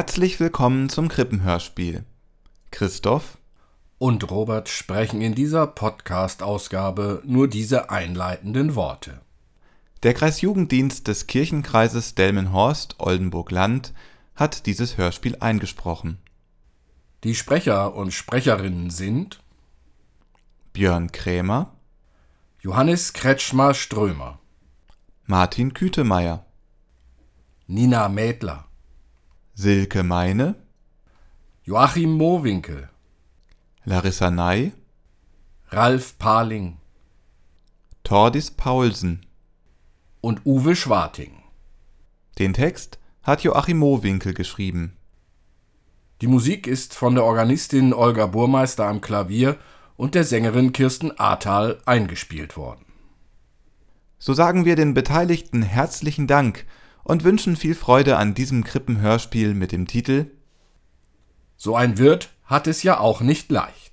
Herzlich willkommen zum Krippenhörspiel. Christoph und Robert sprechen in dieser Podcast-Ausgabe nur diese einleitenden Worte. Der Kreisjugenddienst des Kirchenkreises Delmenhorst-Oldenburg-Land hat dieses Hörspiel eingesprochen. Die Sprecher und Sprecherinnen sind Björn Krämer, Johannes Kretschmer-Strömer, Martin Kütemeier, Nina Mädler, Silke Meine, Joachim Mowinkel, Larissa Ney, Ralf Paling, Tordis Paulsen und Uwe Schwarting. Den Text hat Joachim Mowinkel geschrieben. Die Musik ist von der Organistin Olga Burmeister am Klavier und der Sängerin Kirsten Ahrtal eingespielt worden. So sagen wir den Beteiligten herzlichen Dank und wünschen viel Freude an diesem Krippenhörspiel mit dem Titel So ein Wirt hat es ja auch nicht leicht.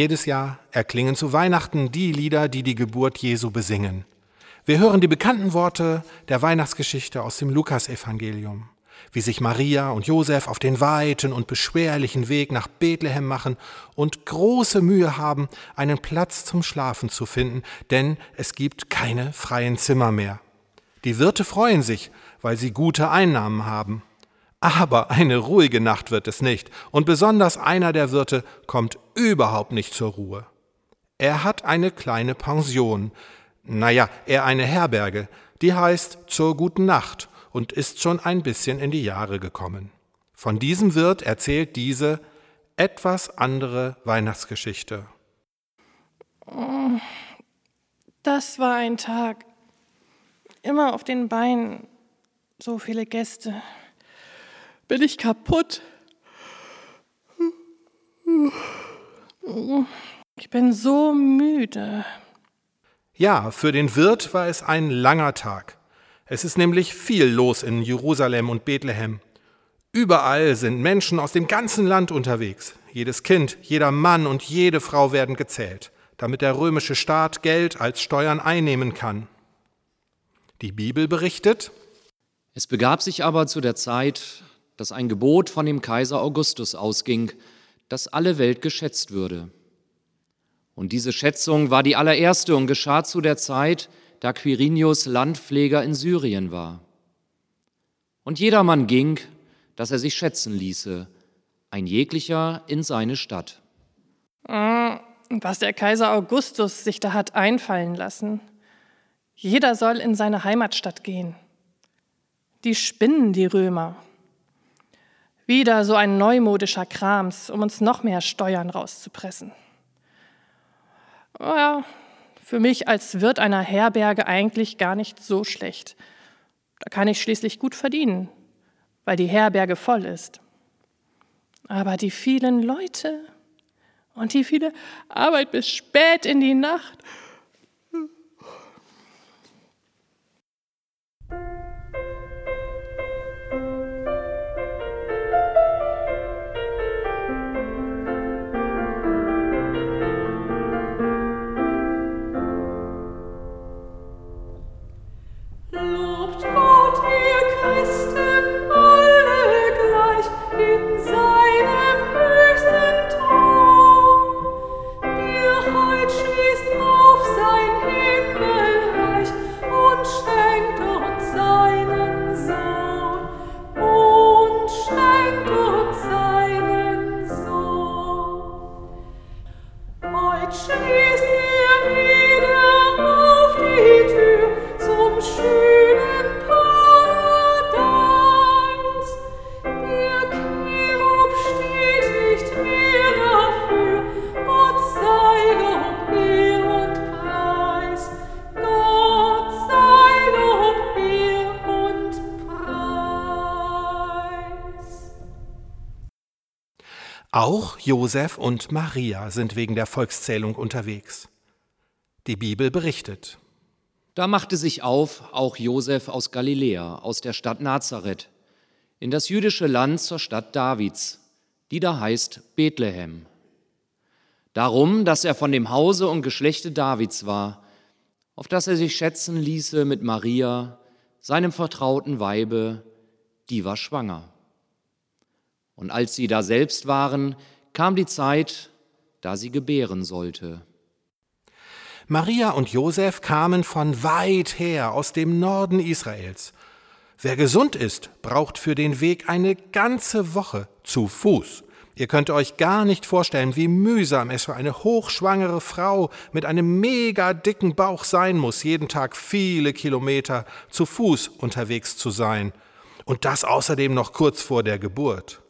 Jedes Jahr erklingen zu Weihnachten die Lieder, die die Geburt Jesu besingen. Wir hören die bekannten Worte der Weihnachtsgeschichte aus dem Lukasevangelium, wie sich Maria und Josef auf den weiten und beschwerlichen Weg nach Bethlehem machen und große Mühe haben, einen Platz zum Schlafen zu finden, denn es gibt keine freien Zimmer mehr. Die Wirte freuen sich, weil sie gute Einnahmen haben. Aber eine ruhige Nacht wird es nicht, und besonders einer der Wirte kommt überhaupt nicht zur Ruhe. Er hat eine kleine Pension, naja, eher eine Herberge, die heißt zur guten Nacht und ist schon ein bisschen in die Jahre gekommen. Von diesem Wirt erzählt diese etwas andere Weihnachtsgeschichte. Das war ein Tag. Immer auf den Beinen. So viele Gäste bin ich kaputt. Ich bin so müde. Ja, für den Wirt war es ein langer Tag. Es ist nämlich viel los in Jerusalem und Bethlehem. Überall sind Menschen aus dem ganzen Land unterwegs. jedes Kind, jeder Mann und jede Frau werden gezählt, damit der römische Staat Geld als Steuern einnehmen kann. Die Bibel berichtet, es begab sich aber zu der Zeit, dass ein Gebot von dem Kaiser Augustus ausging, dass alle Welt geschätzt würde. Und diese Schätzung war die allererste und geschah zu der Zeit, da Quirinius Landpfleger in Syrien war. Und jedermann ging, dass er sich schätzen ließe, ein jeglicher in seine Stadt. Mm, was der Kaiser Augustus sich da hat einfallen lassen. Jeder soll in seine Heimatstadt gehen. Die spinnen die Römer. Wieder so ein neumodischer Krams, um uns noch mehr Steuern rauszupressen. Oh ja, für mich als Wirt einer Herberge eigentlich gar nicht so schlecht. Da kann ich schließlich gut verdienen, weil die Herberge voll ist. Aber die vielen Leute und die viele Arbeit bis spät in die Nacht, Josef und Maria sind wegen der Volkszählung unterwegs. Die Bibel berichtet. Da machte sich auf auch Josef aus Galiläa, aus der Stadt Nazareth, in das jüdische Land zur Stadt Davids, die da heißt Bethlehem. Darum, dass er von dem Hause und Geschlechte Davids war, auf das er sich schätzen ließe mit Maria, seinem vertrauten Weibe, die war schwanger. Und als sie da selbst waren, kam die Zeit, da sie gebären sollte. Maria und Josef kamen von weit her aus dem Norden Israels. Wer gesund ist, braucht für den Weg eine ganze Woche zu Fuß. Ihr könnt euch gar nicht vorstellen, wie mühsam es für eine hochschwangere Frau mit einem mega dicken Bauch sein muss, jeden Tag viele Kilometer zu Fuß unterwegs zu sein. Und das außerdem noch kurz vor der Geburt.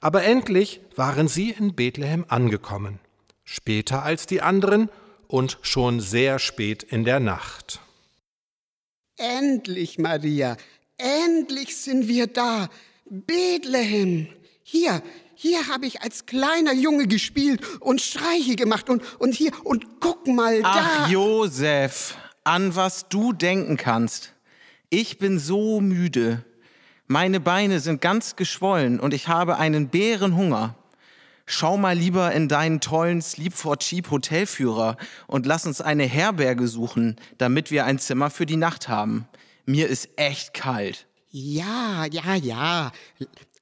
Aber endlich waren sie in Bethlehem angekommen, später als die anderen und schon sehr spät in der Nacht. Endlich, Maria, endlich sind wir da. Bethlehem. Hier, hier habe ich als kleiner Junge gespielt und Streiche gemacht und, und hier, und guck mal da. Ach, Josef, an was du denken kannst. Ich bin so müde. Meine Beine sind ganz geschwollen und ich habe einen Bärenhunger. Schau mal lieber in deinen tollen Sleep for Cheap Hotelführer und lass uns eine Herberge suchen, damit wir ein Zimmer für die Nacht haben. Mir ist echt kalt. Ja, ja, ja.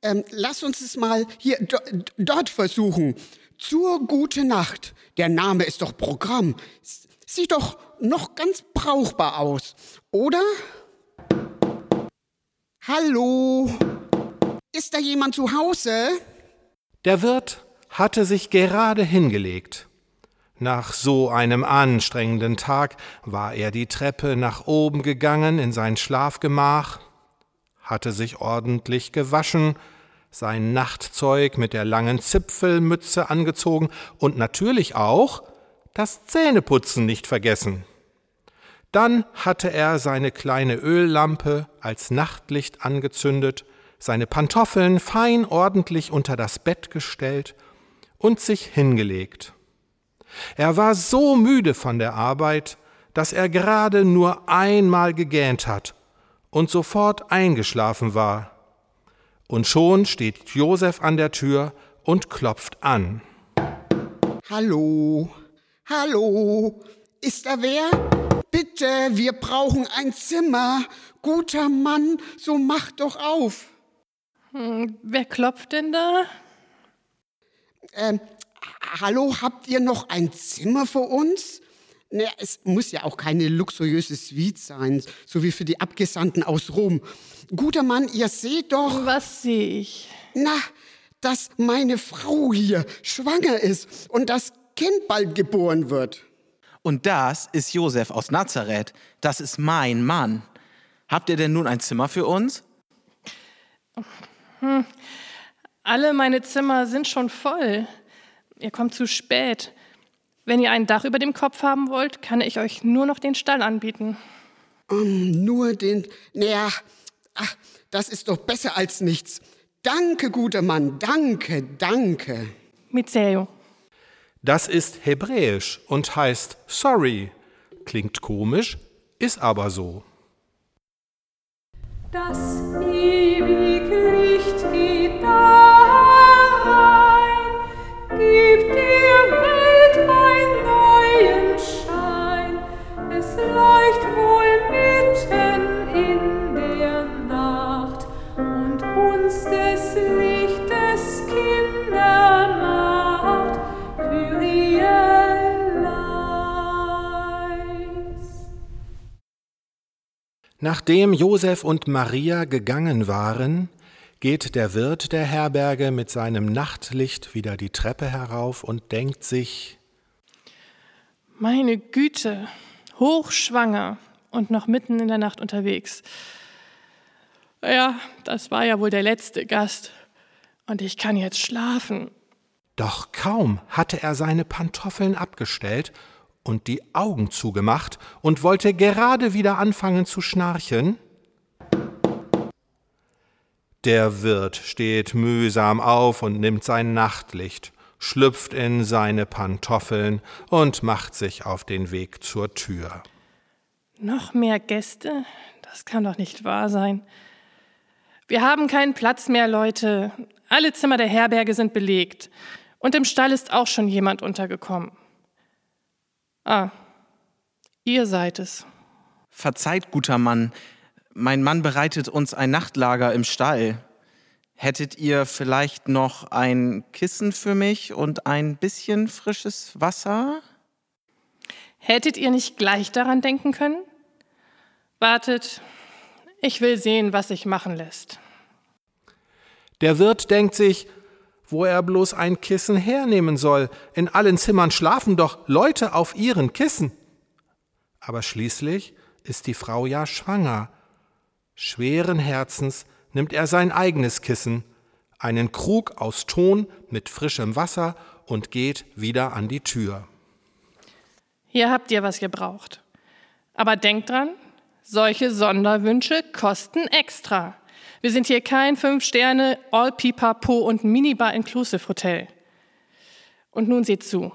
Ähm, lass uns es mal hier do, dort versuchen. Zur gute Nacht. Der Name ist doch Programm. Sieht doch noch ganz brauchbar aus, oder? Hallo? Ist da jemand zu Hause? Der Wirt hatte sich gerade hingelegt. Nach so einem anstrengenden Tag war er die Treppe nach oben gegangen in sein Schlafgemach, hatte sich ordentlich gewaschen, sein Nachtzeug mit der langen Zipfelmütze angezogen und natürlich auch das Zähneputzen nicht vergessen. Dann hatte er seine kleine Öllampe als Nachtlicht angezündet, seine Pantoffeln fein ordentlich unter das Bett gestellt und sich hingelegt. Er war so müde von der Arbeit, dass er gerade nur einmal gegähnt hat und sofort eingeschlafen war. Und schon steht Josef an der Tür und klopft an. Hallo, hallo, ist da wer? Bitte, wir brauchen ein Zimmer. Guter Mann, so mach doch auf. Hm, wer klopft denn da? Ähm, hallo, habt ihr noch ein Zimmer für uns? Naja, es muss ja auch keine luxuriöse Suite sein, so wie für die Abgesandten aus Rom. Guter Mann, ihr seht doch. Was sehe ich? Na, dass meine Frau hier schwanger ist und das Kind bald geboren wird. Und das ist Josef aus Nazareth. Das ist mein Mann. Habt ihr denn nun ein Zimmer für uns? Hm. Alle meine Zimmer sind schon voll. Ihr kommt zu spät. Wenn ihr ein Dach über dem Kopf haben wollt, kann ich euch nur noch den Stall anbieten. Um, nur den. Naja, ach, das ist doch besser als nichts. Danke, guter Mann, danke, danke. Mizeo. Das ist hebräisch und heißt sorry. Klingt komisch, ist aber so. Das ewig Nachdem Josef und Maria gegangen waren, geht der Wirt der Herberge mit seinem Nachtlicht wieder die Treppe herauf und denkt sich, Meine Güte, hochschwanger und noch mitten in der Nacht unterwegs. Ja, das war ja wohl der letzte Gast. Und ich kann jetzt schlafen. Doch kaum hatte er seine Pantoffeln abgestellt und die Augen zugemacht und wollte gerade wieder anfangen zu schnarchen. Der Wirt steht mühsam auf und nimmt sein Nachtlicht, schlüpft in seine Pantoffeln und macht sich auf den Weg zur Tür. Noch mehr Gäste? Das kann doch nicht wahr sein. Wir haben keinen Platz mehr, Leute. Alle Zimmer der Herberge sind belegt. Und im Stall ist auch schon jemand untergekommen. Ah, ihr seid es. Verzeiht, guter Mann. Mein Mann bereitet uns ein Nachtlager im Stall. Hättet ihr vielleicht noch ein Kissen für mich und ein bisschen frisches Wasser? Hättet ihr nicht gleich daran denken können? Wartet, ich will sehen, was sich machen lässt. Der Wirt denkt sich, wo er bloß ein Kissen hernehmen soll. In allen Zimmern schlafen doch Leute auf ihren Kissen. Aber schließlich ist die Frau ja schwanger. Schweren Herzens nimmt er sein eigenes Kissen, einen Krug aus Ton mit frischem Wasser und geht wieder an die Tür. Hier habt ihr, was ihr braucht. Aber denkt dran, solche Sonderwünsche kosten extra. Wir sind hier kein Fünf-Sterne, All-Pipapo und Minibar-Inclusive-Hotel. Und nun seht zu.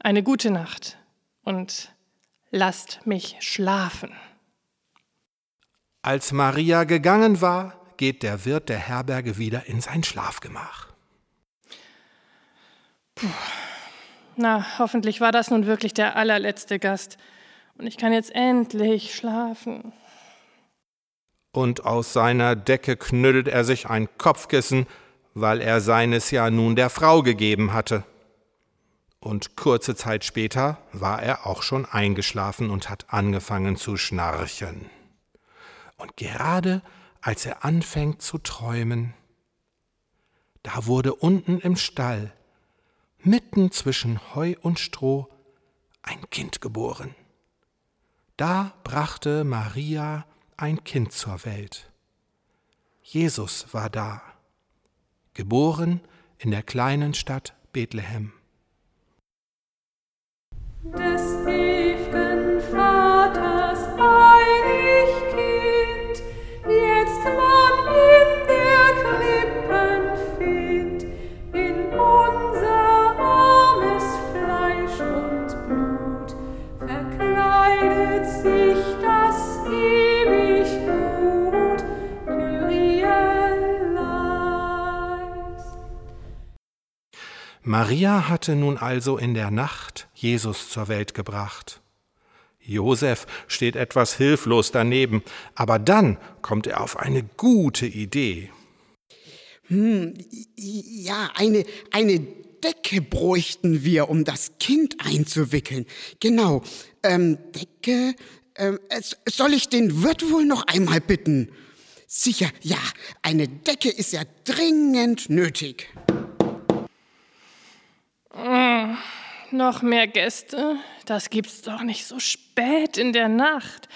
Eine gute Nacht und lasst mich schlafen. Als Maria gegangen war, geht der Wirt der Herberge wieder in sein Schlafgemach. Puh. Na, hoffentlich war das nun wirklich der allerletzte Gast. Und ich kann jetzt endlich schlafen. Und aus seiner Decke knüttelt er sich ein Kopfkissen, weil er seines ja nun der Frau gegeben hatte. Und kurze Zeit später war er auch schon eingeschlafen und hat angefangen zu schnarchen. Und gerade als er anfängt zu träumen, da wurde unten im Stall, mitten zwischen Heu und Stroh, ein Kind geboren. Da brachte Maria ein Kind zur Welt. Jesus war da, geboren in der kleinen Stadt Bethlehem. Maria hatte nun also in der Nacht Jesus zur Welt gebracht. Josef steht etwas hilflos daneben, aber dann kommt er auf eine gute Idee. Hm, ja, eine, eine Decke bräuchten wir, um das Kind einzuwickeln. Genau. Ähm, Decke. Ähm, soll ich den Wirt wohl noch einmal bitten? Sicher, ja. Eine Decke ist ja dringend nötig. Mm, noch mehr Gäste? Das gibt's doch nicht so spät in der Nacht.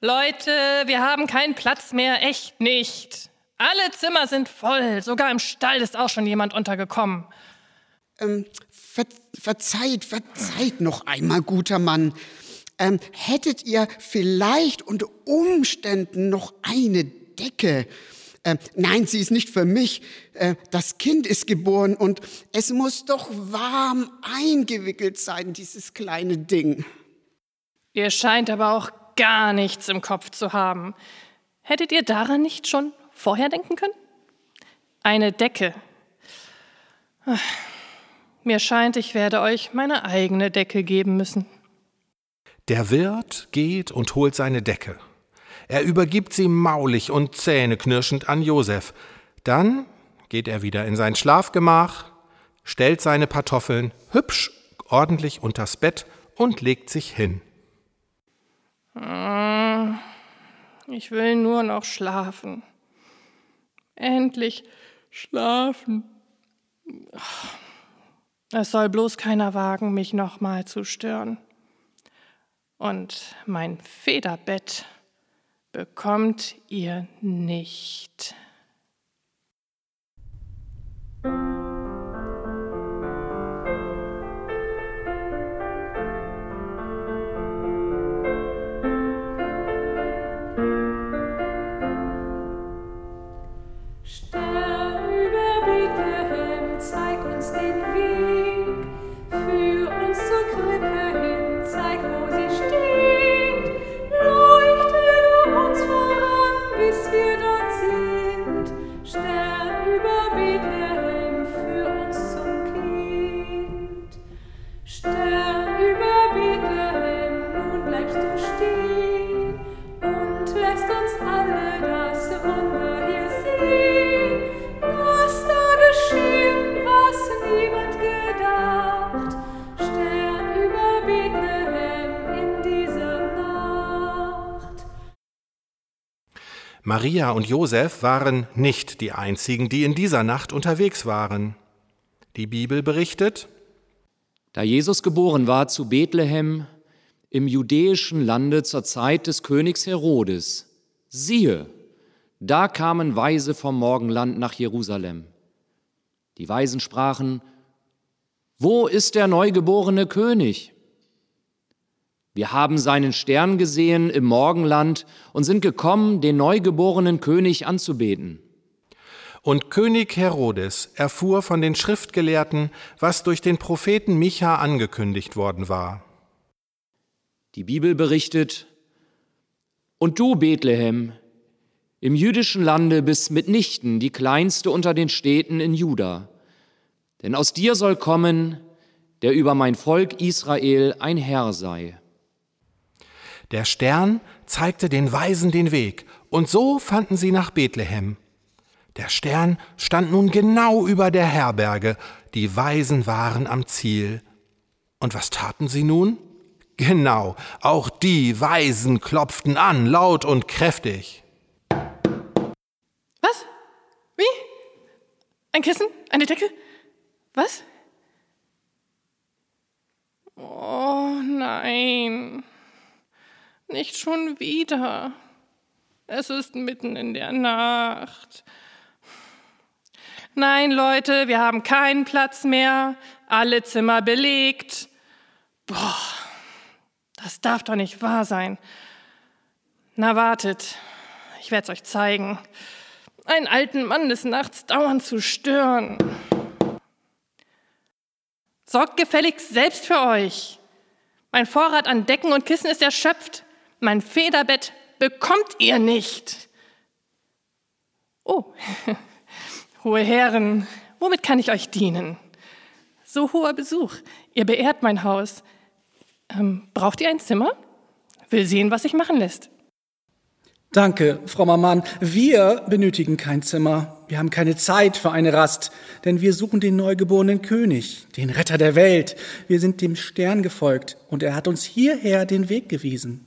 Leute, wir haben keinen Platz mehr, echt nicht. Alle Zimmer sind voll, sogar im Stall ist auch schon jemand untergekommen. Ähm, ver verzeiht, verzeiht noch einmal, guter Mann. Ähm, hättet ihr vielleicht unter Umständen noch eine Decke? Äh, nein, sie ist nicht für mich. Äh, das Kind ist geboren und es muss doch warm eingewickelt sein, dieses kleine Ding. Ihr scheint aber auch gar nichts im Kopf zu haben. Hättet ihr daran nicht schon vorher denken können? Eine Decke. Mir scheint, ich werde euch meine eigene Decke geben müssen. Der Wirt geht und holt seine Decke. Er übergibt sie maulig und zähneknirschend an Josef. Dann geht er wieder in sein Schlafgemach, stellt seine Kartoffeln hübsch ordentlich unters Bett und legt sich hin. Ah, ich will nur noch schlafen. Endlich schlafen. Es soll bloß keiner wagen, mich nochmal zu stören. Und mein Federbett bekommt ihr nicht. Maria und Josef waren nicht die einzigen, die in dieser Nacht unterwegs waren. Die Bibel berichtet, da Jesus geboren war zu Bethlehem im judäischen Lande zur Zeit des Königs Herodes, siehe, da kamen Weise vom Morgenland nach Jerusalem. Die Weisen sprachen, wo ist der neugeborene König? Wir haben seinen Stern gesehen im Morgenland und sind gekommen, den neugeborenen König anzubeten. Und König Herodes erfuhr von den Schriftgelehrten, was durch den Propheten Micha angekündigt worden war. Die Bibel berichtet, und du, Bethlehem, im jüdischen Lande bist mitnichten die kleinste unter den Städten in Juda, denn aus dir soll kommen, der über mein Volk Israel ein Herr sei. Der Stern zeigte den Weisen den Weg, und so fanden sie nach Bethlehem. Der Stern stand nun genau über der Herberge, die Weisen waren am Ziel. Und was taten sie nun? Genau, auch die Weisen klopften an, laut und kräftig. Was? Wie? Ein Kissen? Eine Decke? Was? Oh nein. Nicht schon wieder. Es ist mitten in der Nacht. Nein, Leute, wir haben keinen Platz mehr. Alle Zimmer belegt. Boah, das darf doch nicht wahr sein. Na, wartet. Ich werde es euch zeigen. Einen alten Mann des Nachts dauernd zu stören. Sorgt gefälligst selbst für euch. Mein Vorrat an Decken und Kissen ist erschöpft. Mein Federbett bekommt ihr nicht. Oh, hohe Herren, womit kann ich euch dienen? so hoher Besuch. Ihr beehrt mein Haus. Ähm, braucht ihr ein Zimmer? Will sehen, was sich machen lässt. Danke, frommer Mann. Wir benötigen kein Zimmer. Wir haben keine Zeit für eine Rast, denn wir suchen den neugeborenen König, den Retter der Welt. Wir sind dem Stern gefolgt und er hat uns hierher den Weg gewiesen.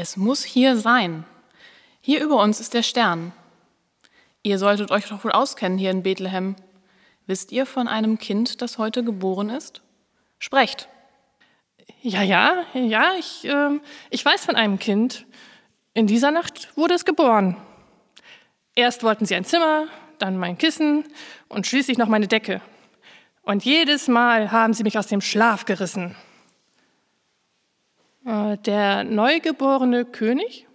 Es muss hier sein. Hier über uns ist der Stern. Ihr solltet euch doch wohl auskennen hier in Bethlehem. Wisst ihr von einem Kind, das heute geboren ist? Sprecht. Ja, ja, ja, ich, äh, ich weiß von einem Kind. In dieser Nacht wurde es geboren. Erst wollten sie ein Zimmer, dann mein Kissen und schließlich noch meine Decke. Und jedes Mal haben sie mich aus dem Schlaf gerissen. Äh, der neugeborene König?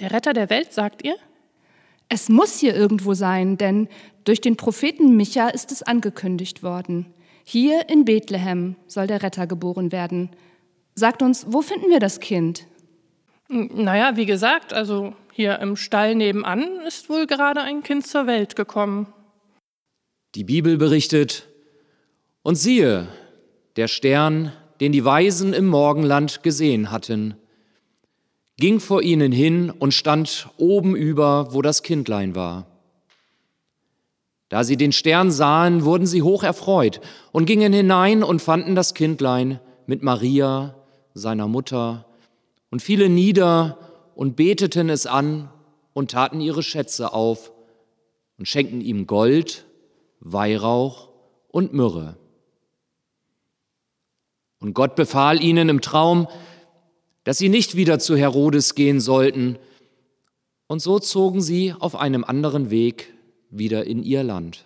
Der Retter der Welt, sagt ihr? Es muss hier irgendwo sein, denn durch den Propheten Micha ist es angekündigt worden. Hier in Bethlehem soll der Retter geboren werden. Sagt uns, wo finden wir das Kind? Naja, wie gesagt, also hier im Stall nebenan ist wohl gerade ein Kind zur Welt gekommen. Die Bibel berichtet, und siehe, der Stern, den die Weisen im Morgenland gesehen hatten, ging vor ihnen hin und stand oben über, wo das Kindlein war. Da sie den Stern sahen, wurden sie hoch erfreut und gingen hinein und fanden das Kindlein mit Maria, seiner Mutter, und fielen nieder und beteten es an und taten ihre Schätze auf und schenkten ihm Gold, Weihrauch und Myrrhe. Und Gott befahl ihnen im Traum, dass sie nicht wieder zu Herodes gehen sollten, und so zogen sie auf einem anderen Weg wieder in ihr Land.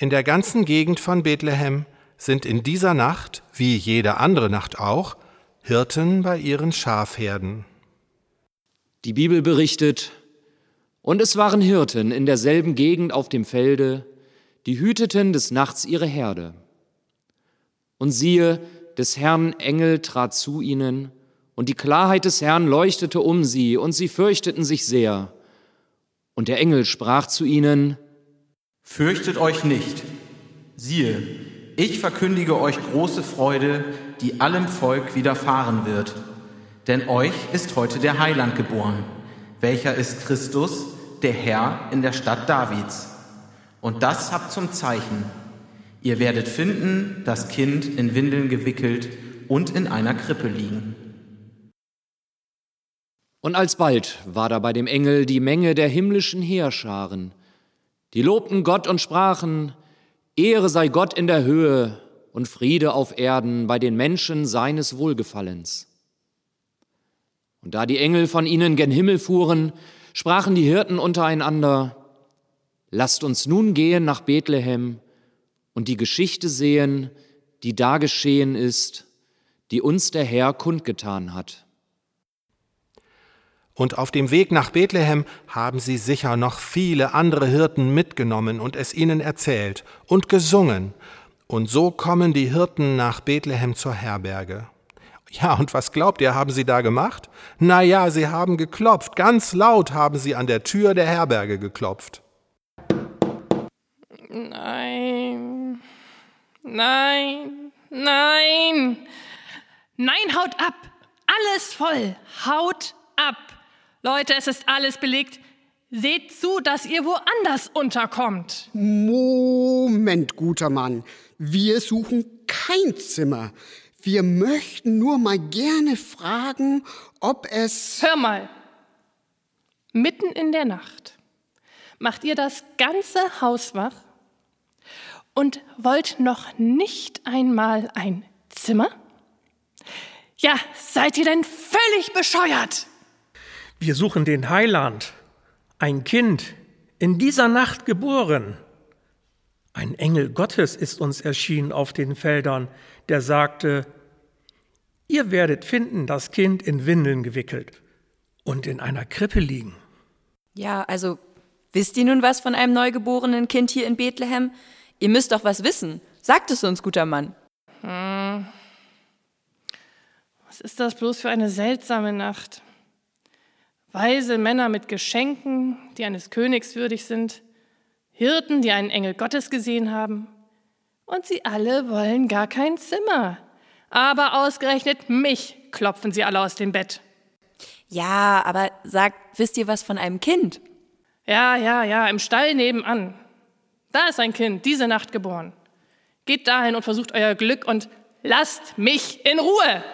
In der ganzen Gegend von Bethlehem sind in dieser Nacht, wie jede andere Nacht auch, Hirten bei ihren Schafherden. Die Bibel berichtet, und es waren Hirten in derselben Gegend auf dem Felde, die hüteten des Nachts ihre Herde. Und siehe, des Herrn Engel trat zu ihnen, und die Klarheit des Herrn leuchtete um sie, und sie fürchteten sich sehr. Und der Engel sprach zu ihnen, Fürchtet euch nicht. Siehe, ich verkündige euch große Freude, die allem Volk widerfahren wird. Denn euch ist heute der Heiland geboren, welcher ist Christus, der Herr in der Stadt Davids. Und das habt zum Zeichen. Ihr werdet finden, das Kind in Windeln gewickelt und in einer Krippe liegen. Und alsbald war da bei dem Engel die Menge der himmlischen Heerscharen, die lobten Gott und sprachen, Ehre sei Gott in der Höhe und Friede auf Erden bei den Menschen seines Wohlgefallens. Und da die Engel von ihnen gen Himmel fuhren, sprachen die Hirten untereinander, Lasst uns nun gehen nach Bethlehem und die Geschichte sehen, die da geschehen ist, die uns der Herr kundgetan hat. Und auf dem Weg nach Bethlehem haben sie sicher noch viele andere Hirten mitgenommen und es ihnen erzählt und gesungen. Und so kommen die Hirten nach Bethlehem zur Herberge. Ja, und was glaubt ihr, haben sie da gemacht? Na ja, sie haben geklopft, ganz laut haben sie an der Tür der Herberge geklopft. Nein. Nein. Nein. Nein, haut ab. Alles voll. Haut ab. Leute, es ist alles belegt. Seht zu, dass ihr woanders unterkommt. Moment, guter Mann. Wir suchen kein Zimmer. Wir möchten nur mal gerne fragen, ob es. Hör mal. Mitten in der Nacht macht ihr das ganze Haus wach und wollt noch nicht einmal ein Zimmer? Ja, seid ihr denn völlig bescheuert? Wir suchen den Heiland, ein Kind, in dieser Nacht geboren. Ein Engel Gottes ist uns erschienen auf den Feldern, der sagte, ihr werdet finden das Kind in Windeln gewickelt und in einer Krippe liegen. Ja, also wisst ihr nun was von einem neugeborenen Kind hier in Bethlehem? Ihr müsst doch was wissen. Sagt es uns, guter Mann. Hm. Was ist das bloß für eine seltsame Nacht? Weise Männer mit Geschenken, die eines Königs würdig sind, Hirten, die einen Engel Gottes gesehen haben. Und sie alle wollen gar kein Zimmer. Aber ausgerechnet mich klopfen sie alle aus dem Bett. Ja, aber sagt, wisst ihr was von einem Kind? Ja, ja, ja, im Stall nebenan. Da ist ein Kind, diese Nacht geboren. Geht dahin und versucht euer Glück und lasst mich in Ruhe.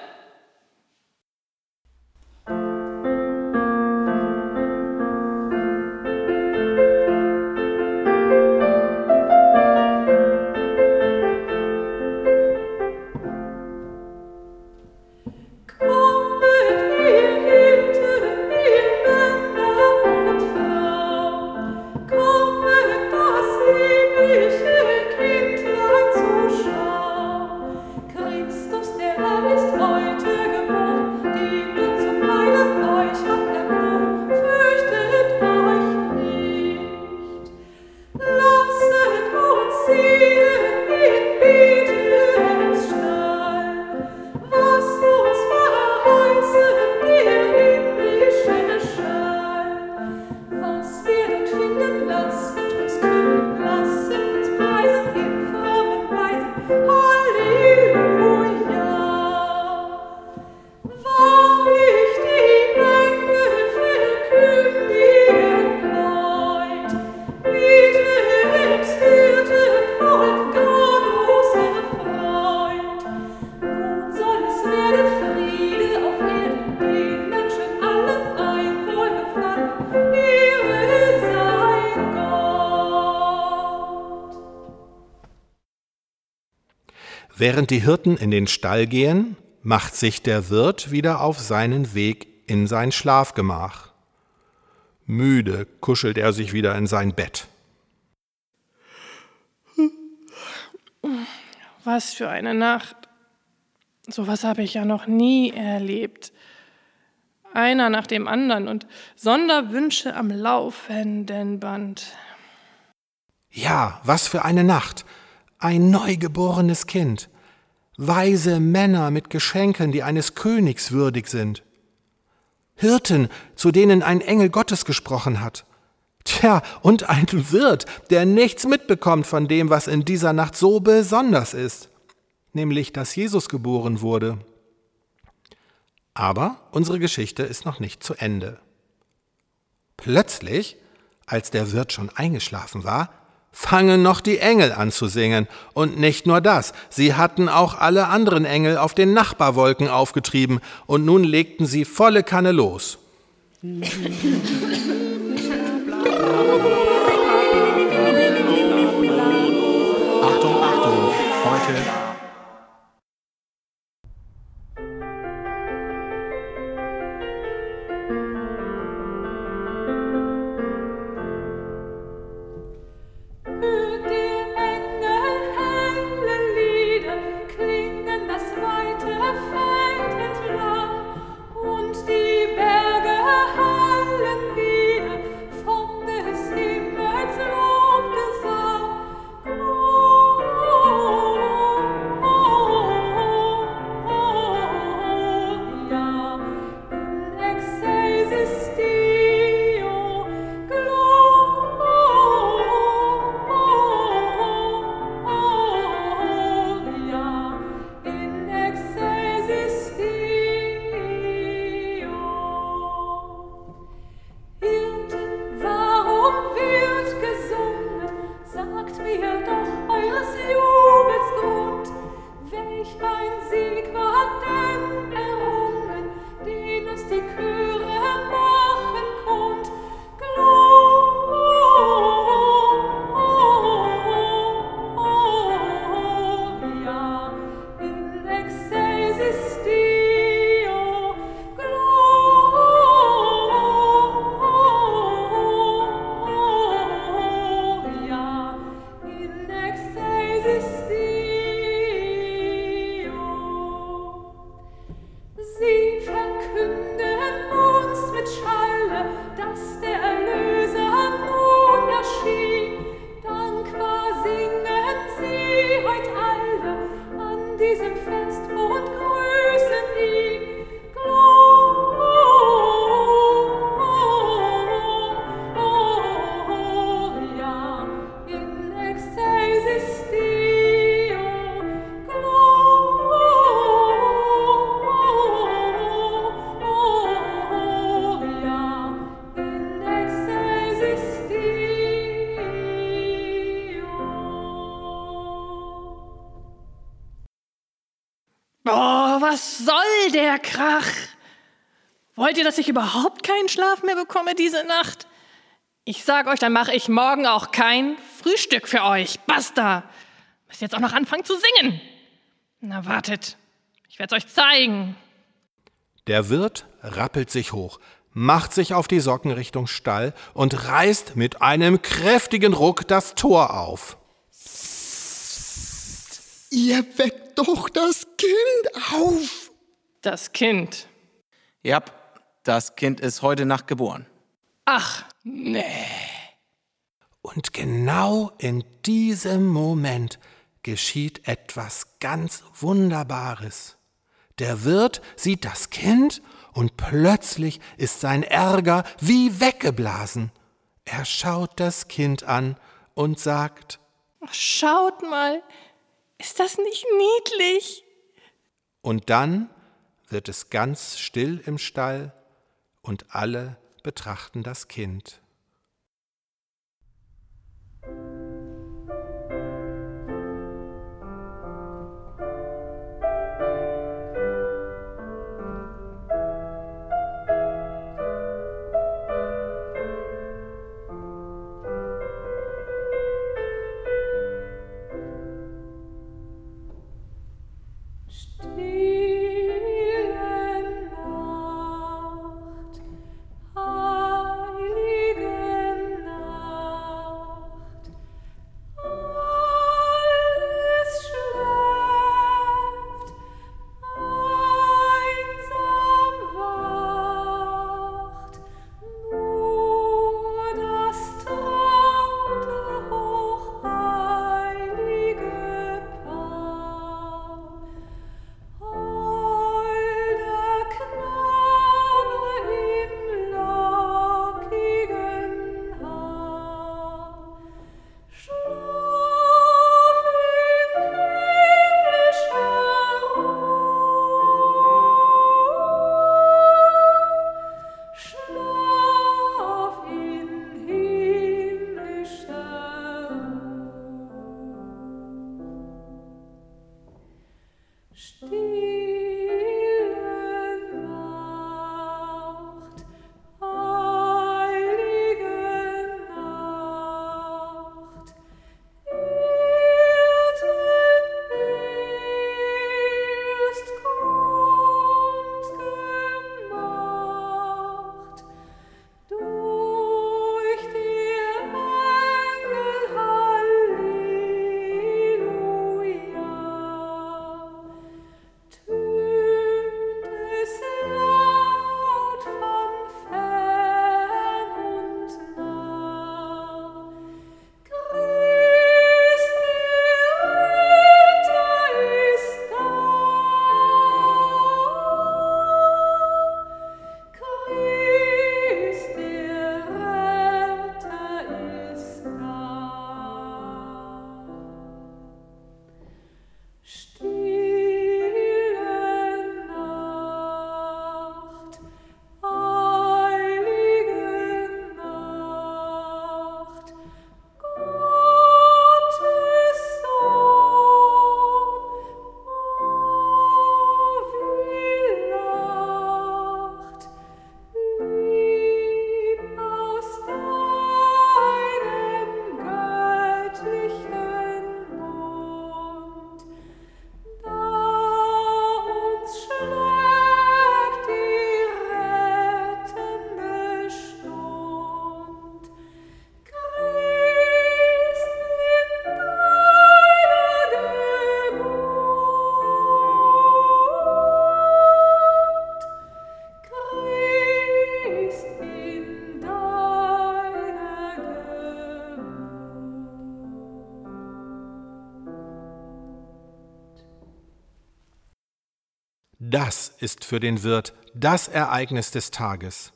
Während die Hirten in den Stall gehen, macht sich der Wirt wieder auf seinen Weg in sein Schlafgemach. Müde kuschelt er sich wieder in sein Bett. Was für eine Nacht. Sowas habe ich ja noch nie erlebt. Einer nach dem anderen und Sonderwünsche am laufenden Band. Ja, was für eine Nacht. Ein neugeborenes Kind. Weise Männer mit Geschenken, die eines Königs würdig sind. Hirten, zu denen ein Engel Gottes gesprochen hat. Tja, und ein Wirt, der nichts mitbekommt von dem, was in dieser Nacht so besonders ist, nämlich dass Jesus geboren wurde. Aber unsere Geschichte ist noch nicht zu Ende. Plötzlich, als der Wirt schon eingeschlafen war, fangen noch die Engel an zu singen. Und nicht nur das, sie hatten auch alle anderen Engel auf den Nachbarwolken aufgetrieben, und nun legten sie volle Kanne los. Achtung, Achtung, heute Wollt ihr, dass ich überhaupt keinen Schlaf mehr bekomme diese Nacht? Ich sag euch, dann mache ich morgen auch kein Frühstück für euch. Basta! Müsst jetzt auch noch anfangen zu singen. Na, wartet. Ich werd's euch zeigen. Der Wirt rappelt sich hoch, macht sich auf die Socken Richtung Stall und reißt mit einem kräftigen Ruck das Tor auf. Ihr weckt doch das Kind auf. Das Kind. Ja, das Kind ist heute Nacht geboren. Ach, nee. Und genau in diesem Moment geschieht etwas ganz Wunderbares. Der Wirt sieht das Kind und plötzlich ist sein Ärger wie weggeblasen. Er schaut das Kind an und sagt, Schaut mal, ist das nicht niedlich? und dann wird es ganz still im Stall und alle betrachten das Kind. Stille Das ist für den Wirt das Ereignis des Tages.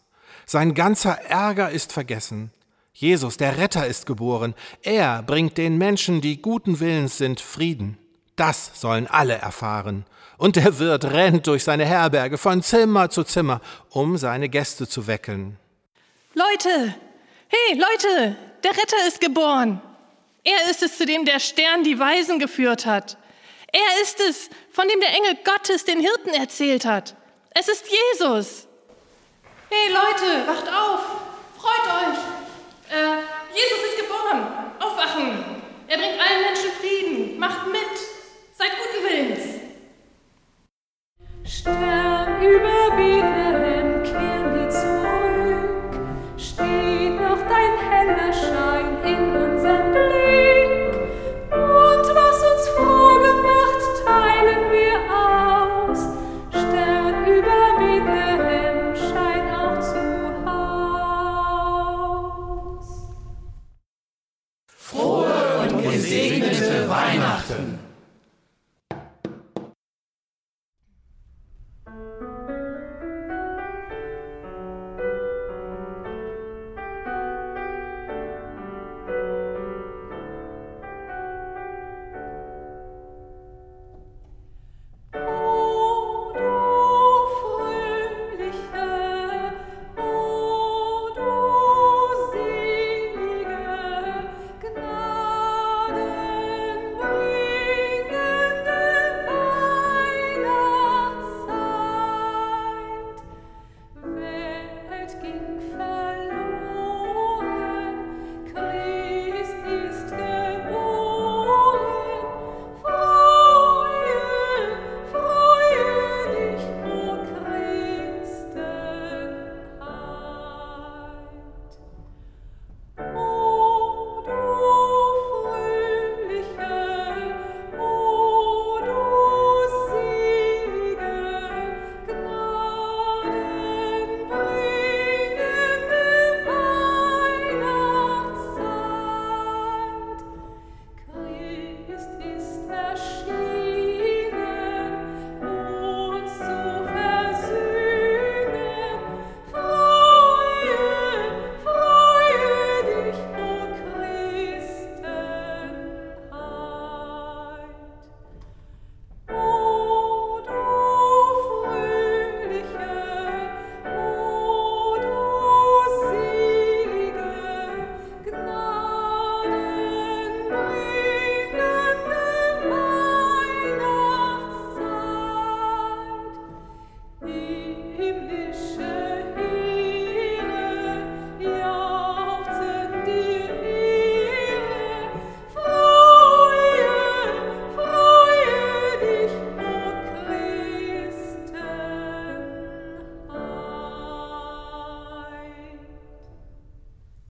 Sein ganzer Ärger ist vergessen. Jesus, der Retter, ist geboren. Er bringt den Menschen, die guten Willens sind, Frieden. Das sollen alle erfahren. Und der Wirt rennt durch seine Herberge von Zimmer zu Zimmer, um seine Gäste zu wecken. Leute, hey Leute, der Retter ist geboren. Er ist es, zu dem der Stern die Weisen geführt hat. Er ist es, von dem der Engel Gottes den Hirten erzählt hat. Es ist Jesus. Hey Leute, wacht auf, freut euch. Äh, Jesus ist geboren. Aufwachen. Er bringt allen Menschen Frieden. Macht mit. Seid guten Willens. Stern über Bethlehem.